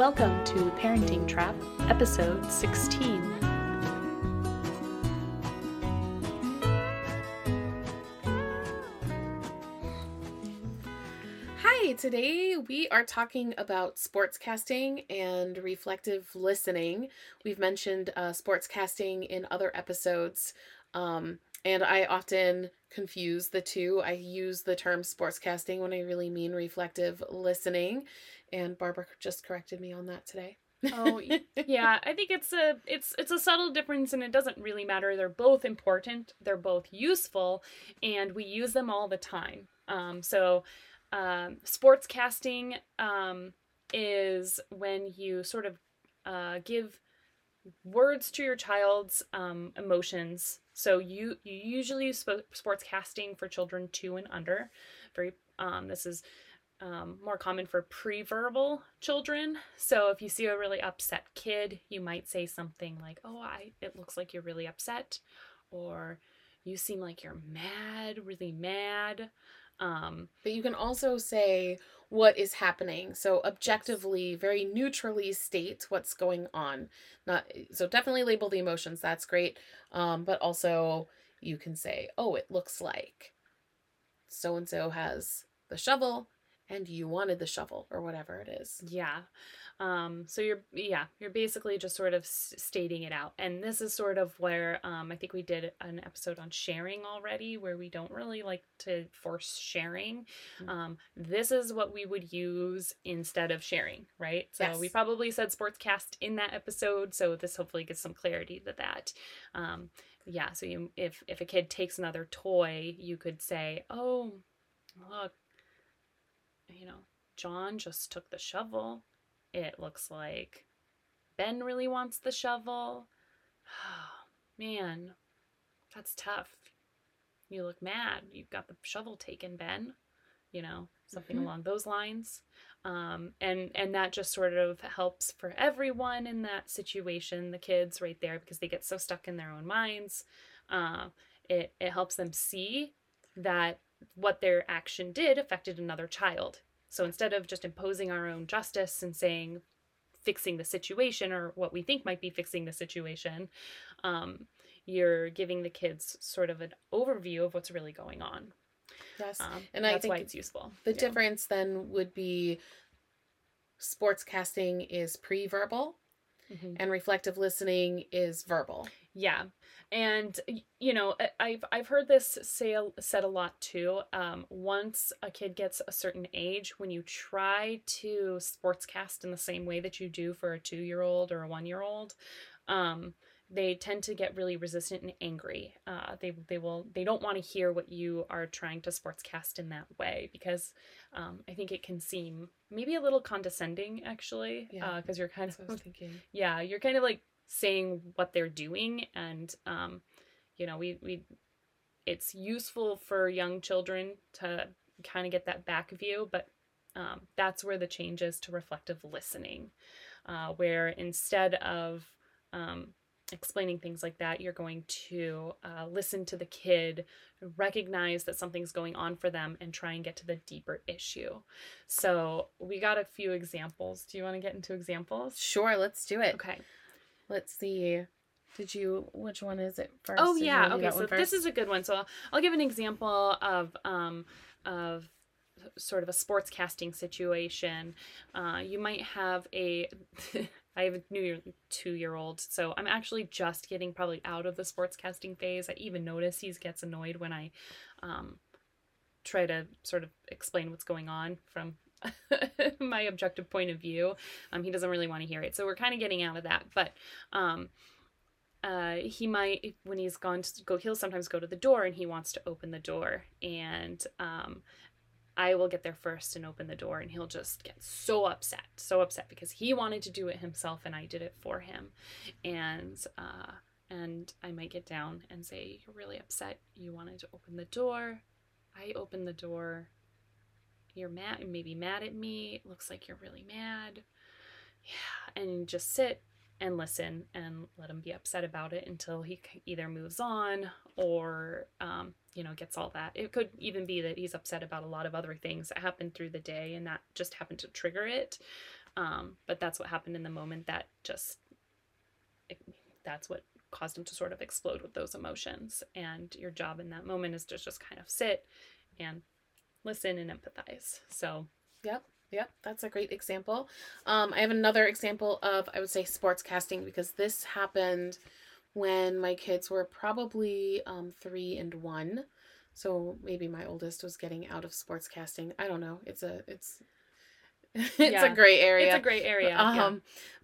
Welcome to Parenting Trap, episode 16. Hi, today we are talking about sportscasting and reflective listening. We've mentioned uh, sportscasting in other episodes, um, and I often confuse the two. I use the term sportscasting when I really mean reflective listening, and Barbara just corrected me on that today. oh yeah i think it's a it's it's a subtle difference and it doesn't really matter. They're both important they're both useful and we use them all the time. Um, so um, sportscasting um, is when you sort of uh, give words to your child's um, emotions. So you you usually use sportscasting for children two and under. Very um, this is um, more common for pre-verbal children. So if you see a really upset kid, you might say something like, "Oh, I it looks like you're really upset," or "You seem like you're mad, really mad." Um, but you can also say what is happening. So objectively, very neutrally state what's going on. Not so definitely label the emotions. That's great. Um, but also you can say, "Oh, it looks like so and so has the shovel and you wanted the shovel or whatever it is. Yeah. Um, so you're yeah you're basically just sort of s- stating it out and this is sort of where um, i think we did an episode on sharing already where we don't really like to force sharing mm-hmm. um, this is what we would use instead of sharing right so yes. we probably said sportscast in that episode so this hopefully gives some clarity to that um, yeah so you if if a kid takes another toy you could say oh look you know, John just took the shovel. It looks like Ben really wants the shovel. Oh, man, that's tough. You look mad. You've got the shovel taken, Ben. You know, something mm-hmm. along those lines. Um, and and that just sort of helps for everyone in that situation, the kids right there, because they get so stuck in their own minds. Uh, it it helps them see that what their action did affected another child. So instead of just imposing our own justice and saying fixing the situation or what we think might be fixing the situation, um, you're giving the kids sort of an overview of what's really going on. Yes, um, and that's why it's useful. The yeah. difference then would be sportscasting is pre-verbal, mm-hmm. and reflective listening is verbal. Yeah, and you know i've i've heard this say said a lot too um, once a kid gets a certain age when you try to sportscast in the same way that you do for a two year old or a one year old um, they tend to get really resistant and angry. Uh, they they will they don't want to hear what you are trying to sportscast in that way because um, i think it can seem maybe a little condescending actually because yeah, uh, you're kind of thinking. Yeah you're kind of like saying what they're doing. And um, you know we we it's useful for young children to kind of get that back view but um, that's where the change is to reflective listening uh, where instead of um, explaining things like that you're going to uh, listen to the kid recognize that something's going on for them and try and get to the deeper issue. So we got a few examples. Do you want to get into examples? Sure let's do it. Okay Let's see. Did you? Which one is it first? Oh yeah. Okay. So this is a good one. So I'll, I'll give an example of um of sort of a sports casting situation. Uh, you might have a. I have a new two year old, so I'm actually just getting probably out of the sports casting phase. I even notice he gets annoyed when I um, try to sort of explain what's going on from my objective point of view. Um, he doesn't really want to hear it. So we're kind of getting out of that. But um, uh, he might, when he's gone to go, he'll sometimes go to the door and he wants to open the door. And um, I will get there first and open the door. And he'll just get so upset, so upset because he wanted to do it himself and I did it for him. And, uh, and I might get down and say, You're really upset. You wanted to open the door. I opened the door you're mad, maybe mad at me. It looks like you're really mad. Yeah. And just sit and listen and let him be upset about it until he either moves on or, um, you know, gets all that. It could even be that he's upset about a lot of other things that happened through the day and that just happened to trigger it. Um, but that's what happened in the moment that just it, that's what caused him to sort of explode with those emotions. And your job in that moment is to just kind of sit and listen and empathize. So, yep. Yep, that's a great example. Um, I have another example of, I would say, sports casting because this happened when my kids were probably um, three and one. So maybe my oldest was getting out of sports casting. I don't know. It's a it's it's yeah. a gray area. It's a gray area. Um, yeah.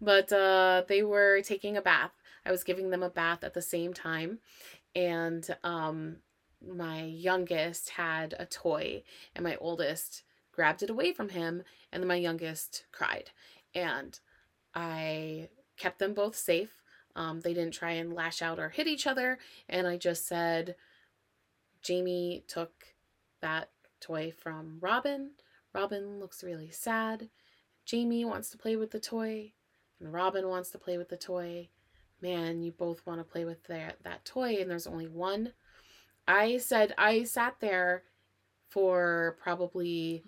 but uh, they were taking a bath. I was giving them a bath at the same time, and um, my youngest had a toy, and my oldest grabbed it away from him, and then my youngest cried, and I kept them both safe. Um, they didn't try and lash out or hit each other, and I just said, Jamie took that toy from Robin. Robin looks really sad. Jamie wants to play with the toy, and Robin wants to play with the toy. Man, you both want to play with that that toy, and there's only one. I said I sat there for probably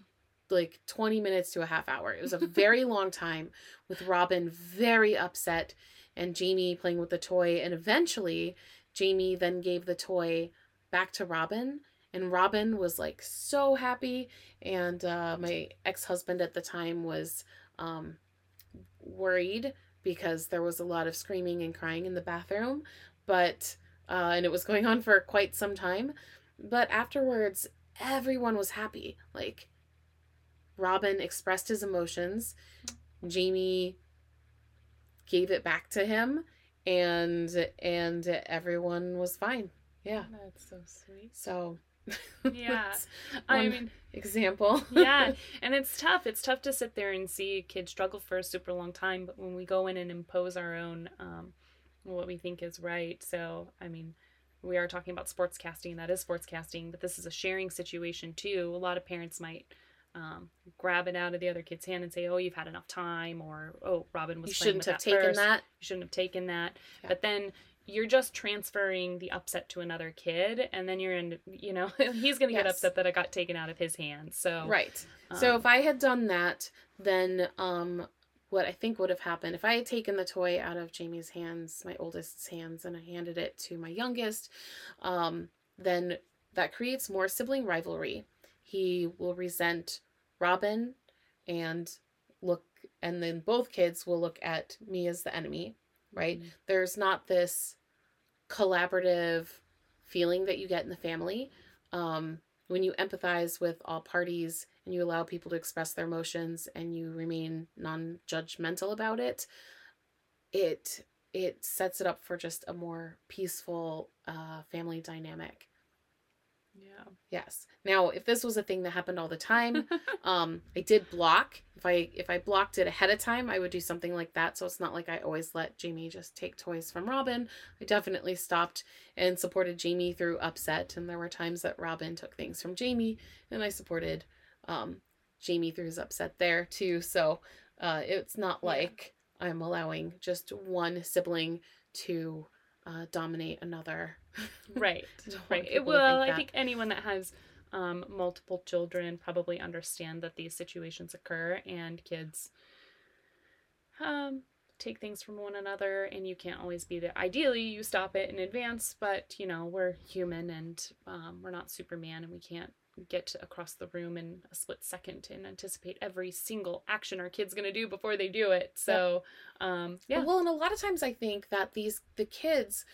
like 20 minutes to a half hour. It was a very long time with Robin very upset and Jamie playing with the toy. And eventually, Jamie then gave the toy back to Robin. And Robin was like so happy. And uh, my ex husband at the time was um, worried because there was a lot of screaming and crying in the bathroom. But, uh, and it was going on for quite some time. But afterwards, everyone was happy. Like, Robin expressed his emotions. Jamie gave it back to him and and everyone was fine. Yeah. That's so sweet. So yeah. I mean example. yeah. And it's tough. It's tough to sit there and see kids struggle for a super long time, but when we go in and impose our own um what we think is right. So, I mean, we are talking about sports casting, and that is sports casting, but this is a sharing situation too. A lot of parents might um, grab it out of the other kid's hand and say, "Oh, you've had enough time," or "Oh, Robin was." You shouldn't have that taken first. that. You shouldn't have taken that. Yeah. But then you're just transferring the upset to another kid, and then you're in. You know, he's gonna yes. get upset that I got taken out of his hands. So right. Um, so if I had done that, then um, what I think would have happened if I had taken the toy out of Jamie's hands, my oldest's hands, and I handed it to my youngest, um, then that creates more sibling rivalry. He will resent Robin and look and then both kids will look at me as the enemy, right? Mm-hmm. There's not this collaborative feeling that you get in the family. Um, when you empathize with all parties and you allow people to express their emotions and you remain non-judgmental about it, it it sets it up for just a more peaceful uh, family dynamic. Yeah. Yes. Now, if this was a thing that happened all the time, um, I did block. If I if I blocked it ahead of time, I would do something like that. So it's not like I always let Jamie just take toys from Robin. I definitely stopped and supported Jamie through upset, and there were times that Robin took things from Jamie, and I supported um, Jamie through his upset there too. So uh, it's not like yeah. I'm allowing just one sibling to uh, dominate another. right. right. Well, I think anyone that has um, multiple children probably understand that these situations occur and kids um, take things from one another and you can't always be there. Ideally, you stop it in advance, but you know, we're human and um, we're not Superman and we can't get across the room in a split second and anticipate every single action our kid's going to do before they do it. So, um, yeah. Well, and a lot of times I think that these, the kids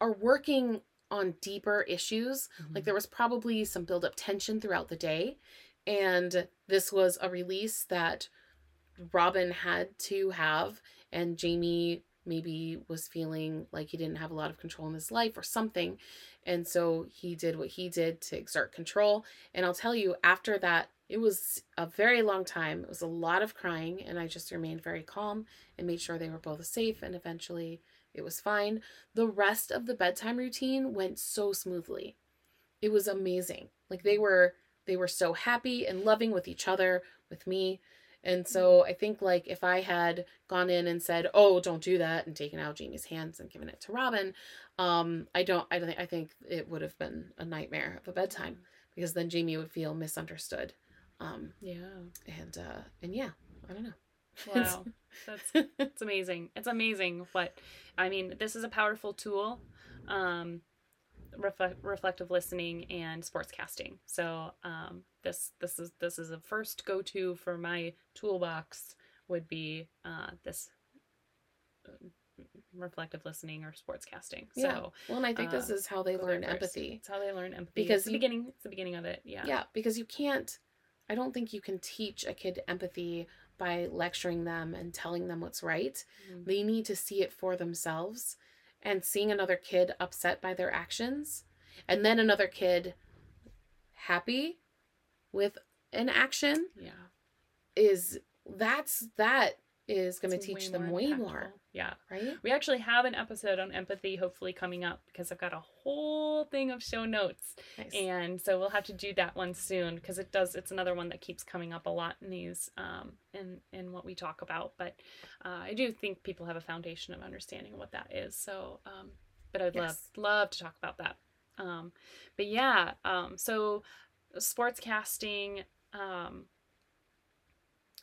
are working on deeper issues. Mm-hmm. Like there was probably some build up tension throughout the day. And this was a release that Robin had to have. And Jamie maybe was feeling like he didn't have a lot of control in his life or something. And so he did what he did to exert control. And I'll tell you, after that, it was a very long time. It was a lot of crying. And I just remained very calm and made sure they were both safe. And eventually it was fine. The rest of the bedtime routine went so smoothly. It was amazing. Like they were they were so happy and loving with each other, with me. And so I think like if I had gone in and said, "Oh, don't do that," and taken out Jamie's hands and given it to Robin, um, I don't. I don't. Think, I think it would have been a nightmare of a bedtime because then Jamie would feel misunderstood. Um, yeah. And uh, and yeah, I don't know. Wow. That's it's amazing. It's amazing what I mean, this is a powerful tool. Um reflect, reflective listening and sportscasting. So, um this this is this is a first go-to for my toolbox would be uh this uh, reflective listening or sportscasting. Yeah. So, Well, and I think this uh, is how they learn empathy. It's how they learn empathy. Because it's the you- beginning. It's the beginning of it. Yeah. Yeah, because you can't. I don't think you can teach a kid empathy by lecturing them and telling them what's right. Mhm. They need to see it for themselves. And seeing another kid upset by their actions, and then another kid happy with an action Yeah. is that's that is going to teach them way impactful. more, Yeah. right? We actually have an episode on empathy hopefully coming up because I've got a whole thing of show notes. Nice. And so we'll have to do that one soon because it does it's another one that keeps coming up a lot in these um in in what we talk about. But uh, I do think people have a foundation of understanding what that is. So um but I'd love love to talk about that. Um but yeah, um so sportscasting um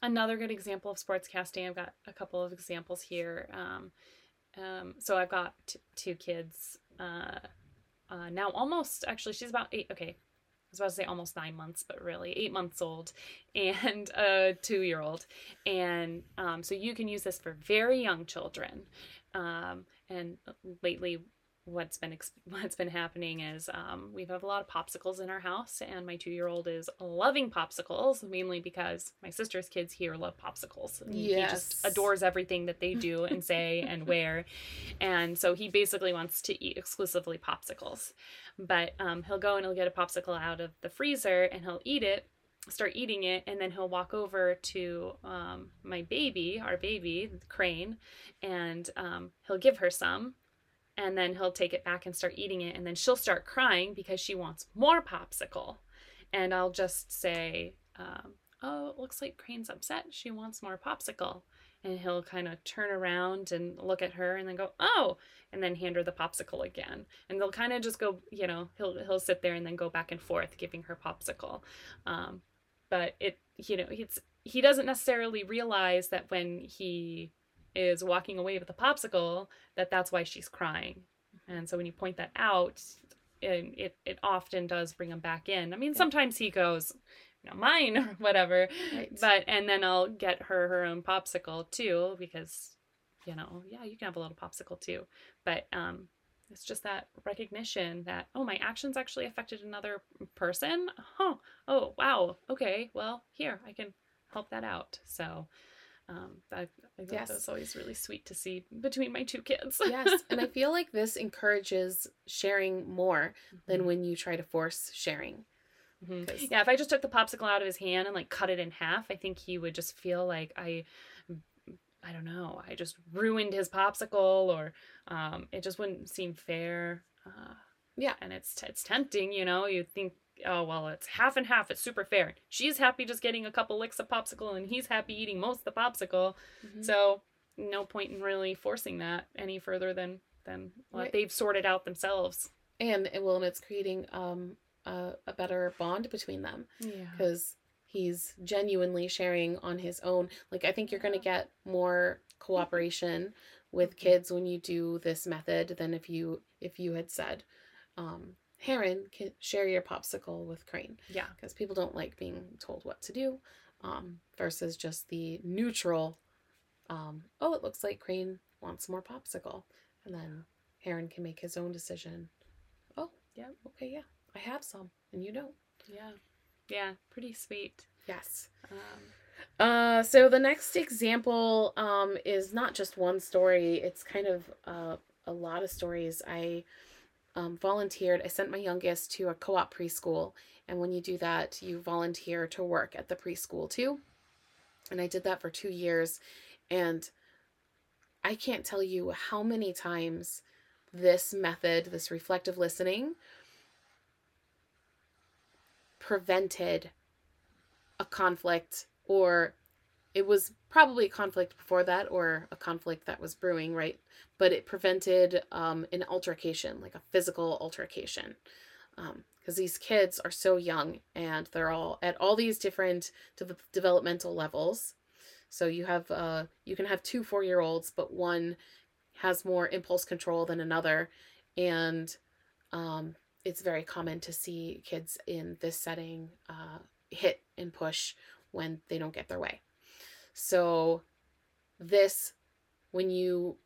another good example of sportscasting i've got a couple of examples here um, um, so i've got t- two kids uh, uh, now almost actually she's about eight okay i was about to say almost nine months but really eight months old and a two year old and um, so you can use this for very young children um, and lately what's been ex- what's been happening is um, we have a lot of popsicles in our house, and my two year old is loving popsicles mainly because my sister's kids here love popsicles. And He just adores everything that they do and say and wear, and so he basically wants to eat exclusively popsicles. But um, he'll go and he'll get a popsicle out of the freezer and he'll eat it. Start eating it, and then he'll walk over to um, my baby, our baby, Crane, and um, he'll give her some, and then he'll take it back and start eating it and then she'll start crying because she wants more popsicle. And i'll just say um, oh it looks like crane's upset. She wants more popsicle. And he'll kind of turn around and look at her and then go oh and then hand her the popsicle again. And they'll kind of just go you know he'll he'll sit there and then go back and forth giving her popsicle. Um, but it you know it's he doesn't necessarily realize that when he is walking away with a popsicle that that's why she's crying. And so when you point that out it, it, it often does bring him back in. I mean Yeah. sometimes he goes you know mine or whatever Right. but and then i'll get her her own popsicle too because you know yeah you can have a little popsicle too. But um it's just that recognition that oh my actions actually affected another person? Oh oh wow. Okay. Well here i can help that out. So um i, I think Yes. that's always really sweet to see between my two kids yes, and I feel like this encourages sharing more than when you try to force sharing. Mhm. 'Cause- Yeah, if I just took the popsicle out of his hand and like cut it in half, I think he would just feel like I I don't know, I just ruined his popsicle or um it just wouldn't seem fair. Uh Yeah. And it's it's tempting, you know. You think oh well, it's half and half, it's super fair. She's happy just getting a couple licks of popsicle and he's happy eating most of the popsicle. Mhm. So, no point in really forcing that any further than than what Right. they've sorted out themselves. and it will and it's creating um a, a better bond between them Yeah. because he's genuinely sharing on his own like i think you're going to get more cooperation with Mhm. kids when you do this method than if you if you had said um heron can share your popsicle with crane Yeah. because people don't like being told what to do um versus just the neutral um oh it looks like crane wants more popsicle and then heron can make his own decision oh Yeah. okay yeah i have some and you don't Yeah. Yeah, pretty sweet. yes Um, Uh, so the next example um, is not just one story. It's kind of uh, a lot of stories. I um, volunteered. I sent my youngest to a co-op preschool, and when you do that, you volunteer to work at the preschool too. And I did that for two years, and I can't tell you how many times this method, this reflective listening, prevented a conflict or it was probably a conflict before that or a conflict that was brewing right? But it prevented um, an altercation like a physical altercation because these kids are so young and they're all at all these different de- developmental levels. So you have uh you can have two 4-year-olds but one has more impulse control than another. And um it's very common to see kids in this setting uh hit and push when they don't get their way. So this when you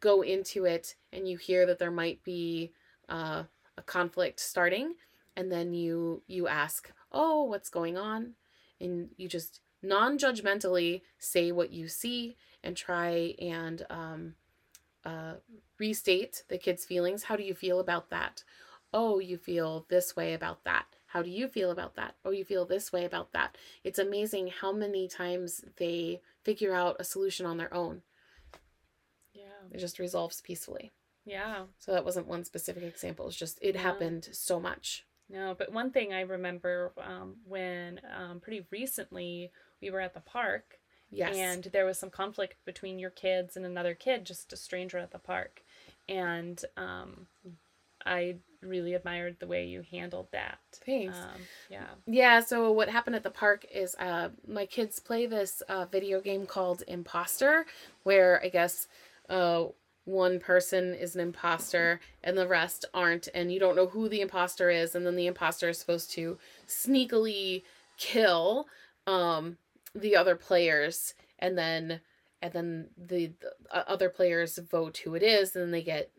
go into it and you hear that there might be uh, a conflict starting and then you you ask oh what's going on? And you just non-judgmentally say what you see and try and um, uh, restate the kid's feelings. How do you feel about that? Oh you feel this way about that how do you feel about that oh you feel this way about that it's amazing how many times they figure out a solution on their own Yeah. it just resolves peacefully Yeah. so that wasn't one specific example. It's just it Yeah. happened so much. No, but one thing I remember um, when um, pretty recently we were at the park Yes. and there was some conflict between your kids and another kid, just a stranger at the park. And um, I really admired the way you handled that. Thanks. Um, yeah. yeah. So what happened at the park is uh, my kids play this uh, video game called Imposter, where I guess uh, one person is an imposter and the rest aren't, and you don't know who the imposter is, and then the imposter is supposed to sneakily kill um, the other players, and then and then the, the uh, other players vote who it is, and then they get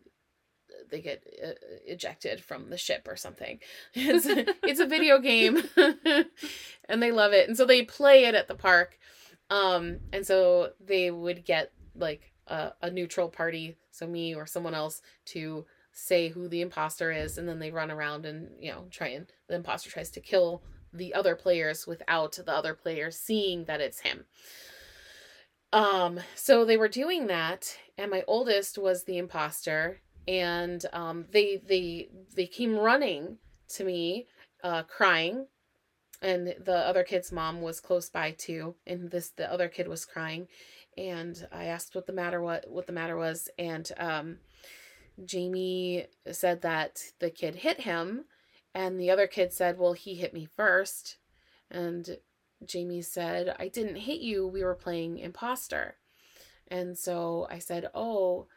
they get uh, ejected from the ship or something. It's it's a video game, and they love it, and so they play it at the park. Um, and so they would get like a, a neutral party, so me or someone else, to say who the imposter is, and then they run around and you know try and the imposter tries to kill the other players without the other players seeing that it's him. Um, so they were doing that, and my oldest was the imposter, and um, they they they came running to me, uh, crying, and the other kid's mom was close by too, and this the other kid was crying, and I asked what the matter what what the matter was, and um, Jamie said that the kid hit him, and the other kid said, "Well, he hit me first. and Jamie said, I didn't hit you. We were playing imposter. And so I said, Oh,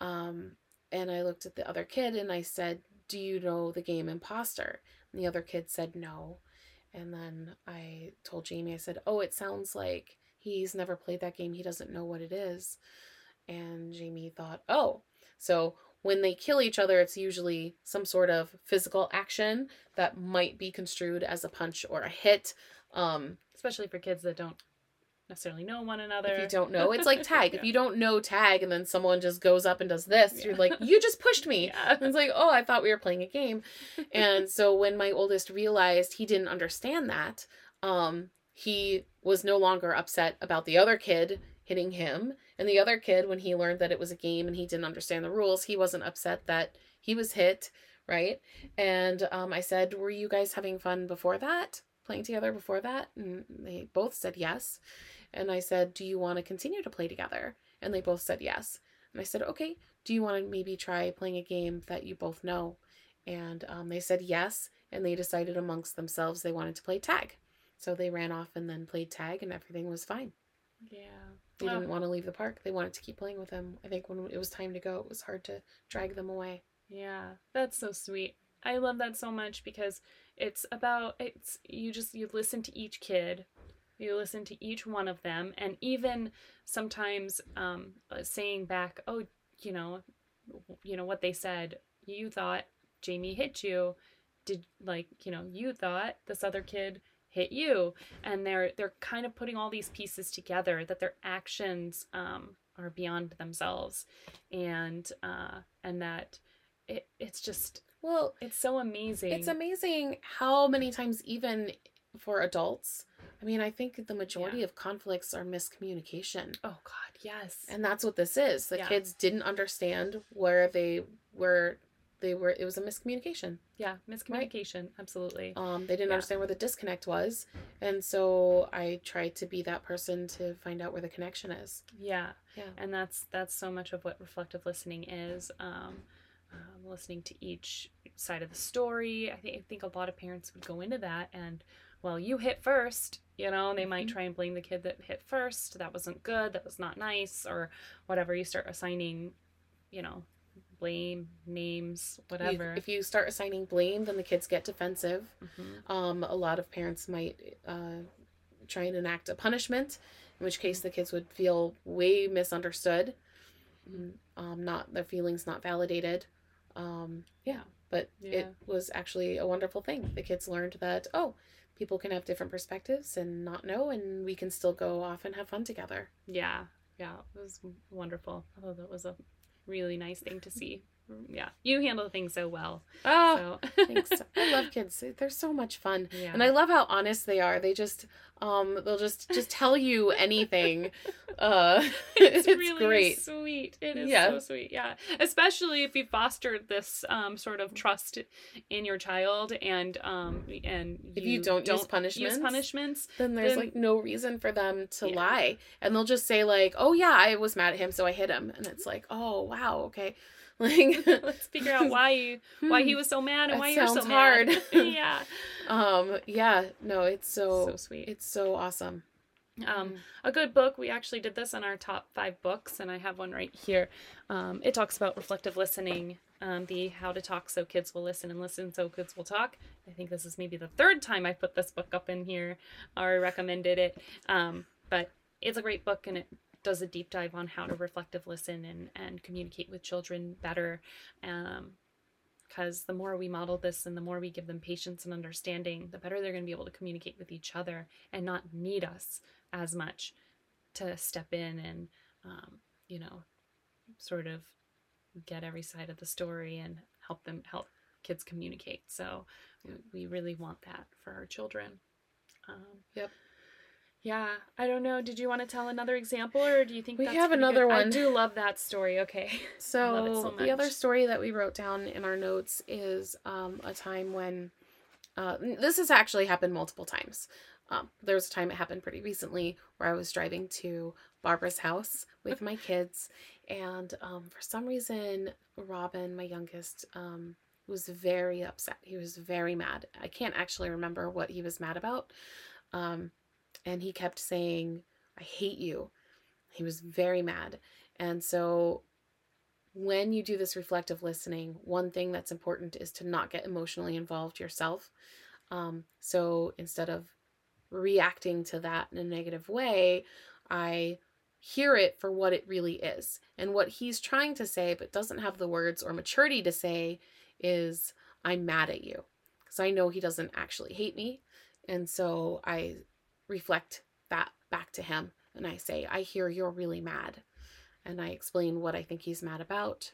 um, and I looked at the other kid and I said, Do you know the game imposter? And the other kid said, No. And then I told Jamie, I said, Oh, it sounds like he's never played that game. He doesn't know what it is. And Jamie thought, Oh, so when they kill each other, it's usually some sort of physical action that might be construed as a punch or a hit. Um, Especially for kids that don't necessarily know one another. if you don't know, it's like tag. If you don't know tag and then someone just goes up and does this, you're like, you just pushed me. Yeah. And it's like, oh, I thought we were playing a game. And so when my oldest realized he didn't understand that, um, he was no longer upset about the other kid hitting him. And the other kid, when he learned that it was a game and he didn't understand the rules, he wasn't upset that he was hit, right? And um, I said, Were you guys having fun before that? Playing together before that? And they both said yes. And I said, Do you want to continue to play together? And they both said yes. And I said, Okay, do you want to maybe try playing a game that you both know? And um, they said yes. And they decided amongst themselves they wanted to play tag. So they ran off and then played tag, and everything was fine. Yeah. They didn't want to leave the park. They wanted to keep playing with him. I think when it was time to go, it was hard to drag them away. Yeah, that's so sweet. I love that so much because it's about it's you just you listen to each kid, you listen to each one of them, and even sometimes um, uh, saying back, oh, you know, you know what they said. You thought Jamie hit you, did like you know you thought this other kid hit you, and they're they're kind of putting all these pieces together that their actions um, are beyond themselves, and uh, and that it it's just Well, it's so amazing. it's amazing how many times, even for adults, I mean, I think the majority Yeah. of conflicts are miscommunication. Oh God, yes. And that's what this is. The Yeah. kids didn't understand where they were. They were. It was a miscommunication. yeah, miscommunication. Absolutely. Um, they didn't Yeah. understand where the disconnect was, and so I tried to be that person to find out where the connection is. Yeah. Yeah. And that's that's so much of what reflective listening is. Um, um, listening to each side of the story. I think I think a lot of parents would go into that and well, you hit first, you know, they might Mhm. try and blame the kid that hit first. That wasn't good. That was not nice, or whatever. You start assigning, you know, blame, names, whatever. if you start assigning blame, then the kids get defensive. Mhm. Um, a lot of parents might uh, try and enact a punishment, in which case the kids would feel way misunderstood, mm, um, not their feelings not validated. Um, yeah, but Yeah. it was actually a wonderful thing. The kids learned that oh, people can have different perspectives and not know, and we can still go off and have fun together. Yeah, yeah, it was wonderful. Thought that was a really nice thing to see. Yeah, you handle things so well. Oh, So thanks. I love kids. They're so much fun. Yeah. And I love how honest they are. They just um they'll just just tell you anything. Uh it's, it's, really great. sweet. It is Yeah. so sweet. Yeah. Especially if you fostered this um, sort of trust in your child and um and If you don't use punishments, use punishments. Then there's then- like no reason for them to Yeah. lie. And they'll just say like, "Oh yeah, I was mad at him, so I hit him." And it's like, "Oh, wow, okay." Like Let's figure out why you why he Hmm. was so mad and why you're so sounds mad. hard. yeah. um yeah, no, it's so, So sweet. it's so awesome. Um, a good book. We actually did this on our top five books, and I have one right here. Um, it talks about reflective listening, um, the how to talk so kids will listen and listen so kids will talk. I think this is maybe the third time I put this book up in here or recommended it. Um, but it's a great book, and it does a deep dive on how to reflective listen and and communicate with children better. Um, because the more we model this and the more we give them patience and understanding, the better they're going to be able to communicate with each other and not need us as much to step in and, um, you know, sort of get every side of the story and help them help kids communicate. So we- we really want that for our children. Um, Yep. Yeah, I don't know. Did you want to tell another example, or do you think We have another good? I do love that story. Okay. So, so the other story that we wrote down in our notes is um, a time when uh, this has actually happened multiple times. Um, there was a time it happened pretty recently where I was driving to Barbara's house with my kids, and um, for some reason, Robin, my youngest, um, was very upset. He was very mad. I can't actually remember what he was mad about. Um, and he kept saying, I hate you. He was very mad. And so when you do this reflective listening, one thing that's important is to not get emotionally involved yourself. Um, so instead of reacting to that in a negative way, I hear it for what it really is. And what he's trying to say, but doesn't have the words or maturity to say, is, I'm mad at you. Because I know he doesn't actually hate me. And so I reflect that back to him and I say, I hear you're really mad and I explain what I think he's mad about.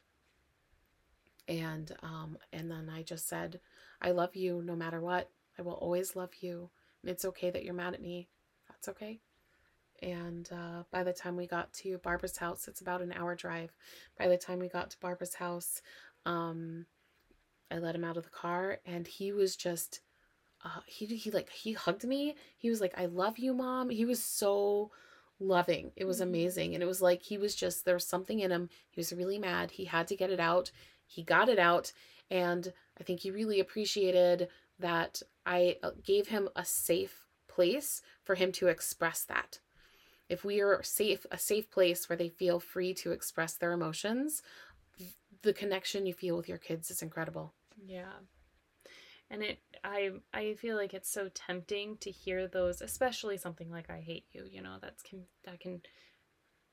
And um, and then I just said, I love you no matter what. I will always love you. And it's okay that you're mad at me. That's okay. And uh, by the time we got to Barbara's house, it's about an hour drive. By the time we got to Barbara's house, um, I let him out of the car, and he was just, uh, he he like he hugged me. He was like, "I love you, mom." He was so loving. It was Mhm. amazing. And it was like he was just there was something in him. He was really mad. He had to get it out. He got it out and I think he really appreciated that I uh, gave him a safe place for him to express that. If we are safe a safe place where they feel free to express their emotions, the connection you feel with your kids is incredible. Yeah. And it I I feel like it's so tempting to hear those, especially something like I hate you, you know, that's can that can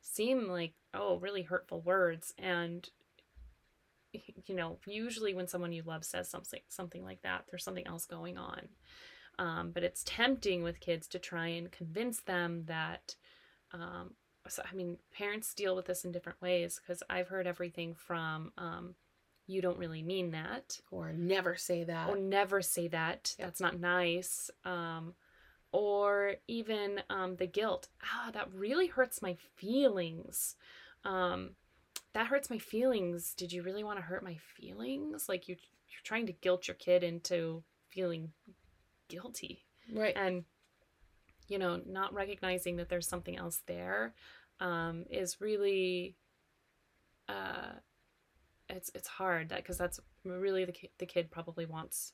seem like oh, really hurtful words and you know, usually when someone you love says something something like that, there's something else going on. Um, but it's tempting with kids to try and convince them that um, so, I mean, parents deal with this in different ways because I've heard everything from um, you don't really mean that. Or never say that. or never say that. Yep. that's not nice. Um or even um the guilt. Ah that really hurts my feelings. Um that hurts my feelings. Did you really want to hurt my feelings? Like you you're trying to guilt your kid into feeling guilty. Right. and you know not recognizing that there's something else there um is really uh it's it's hard that because that's really the ki- the kid probably wants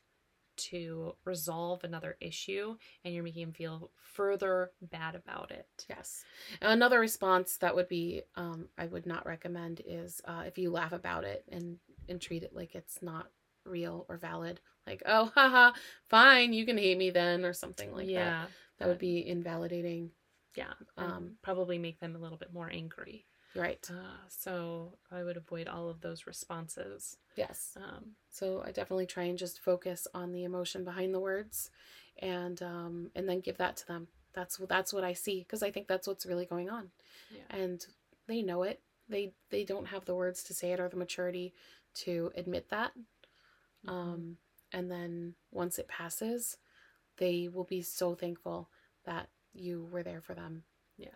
to resolve another issue and you're making him feel further bad about it. Yes. Another response that would be um, I would not recommend is uh, if you laugh about it and and treat it like it's not real or valid. Like, oh, haha, fine, you can hate me then, or something like that. yeah. That would be invalidating. Yeah. Um, probably make them a little bit more angry. Right. Uh, so I would avoid all of those responses. Yes. Um, So I definitely try and just focus on the emotion behind the words, and um, and then give that to them. That's what that's what I see because I think that's what's really going on, yeah. and they know it. They they don't have the words to say it or the maturity to admit that. Mhm. Um, and then once it passes, they will be so thankful that you were there for them, yeah.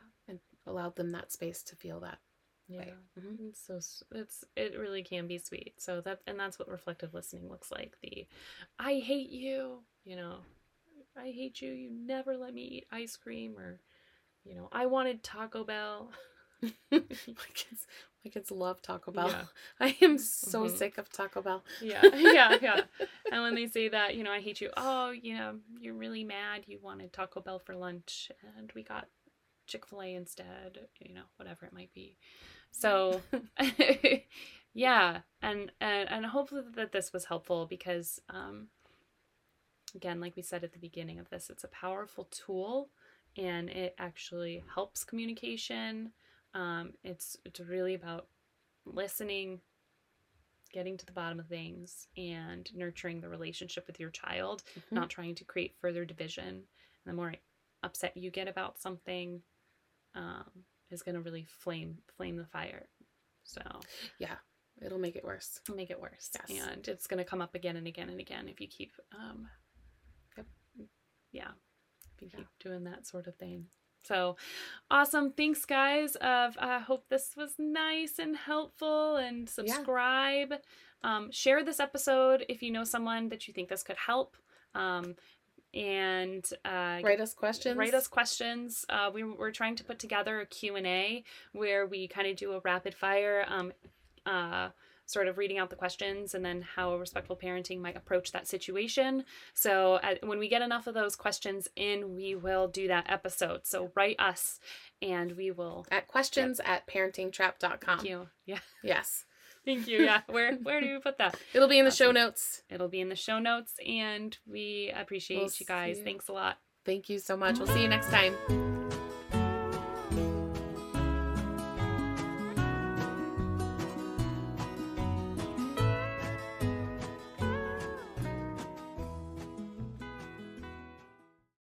Allowed them that space to feel that. Yeah. Mhm. It's so it's it really can be sweet. So that and that's what reflective listening looks like. The I hate you, you know. I hate you. You never let me eat ice cream or you know, I wanted Taco Bell. my kids, my kids love Taco Bell. Yeah. I am so Mhm. sick of Taco Bell. Yeah, yeah, yeah. And when they say that, you know, I hate you. Oh, you know, you're really mad. You wanted Taco Bell for lunch, and we got Chick Fil A instead. You know, whatever it might be. So, yeah, and and and hopefully that this was helpful because, um, again, like we said at the beginning of this, it's a powerful tool, and it actually helps communication. Um, it's it's really about listening getting to the bottom of things and nurturing the relationship with your child, Mhm. not trying to create further division. And the more upset you get about something, um, is going to really flame flame the fire. So yeah, It'll make it worse. make it worse, Yes. and it's going to come up again and again and again if you keep, um, Yep. yeah, if you Yeah. keep doing that sort of thing. So awesome. Thanks, guys. Of I hope this was nice and helpful and subscribe. Um, share this episode if you know someone that you think this could help. Um, and uh, Write us questions. write us questions. Uh, we, we're trying to put together a Q&A where we kind of do a rapid fire um, uh, sort of reading out the questions and then how respectful parenting might approach that situation. So uh, when we get enough of those questions in, we will do that episode. So write us and we will. at questions at parentingtrap.com. Thank you. Yeah. Yes. Thank you. Yeah. Where where do we put that? It'll be in the show notes. It'll be in the show notes and we appreciate We'll you guys. you. Thanks a lot. Thank you so much. We'll see you next time.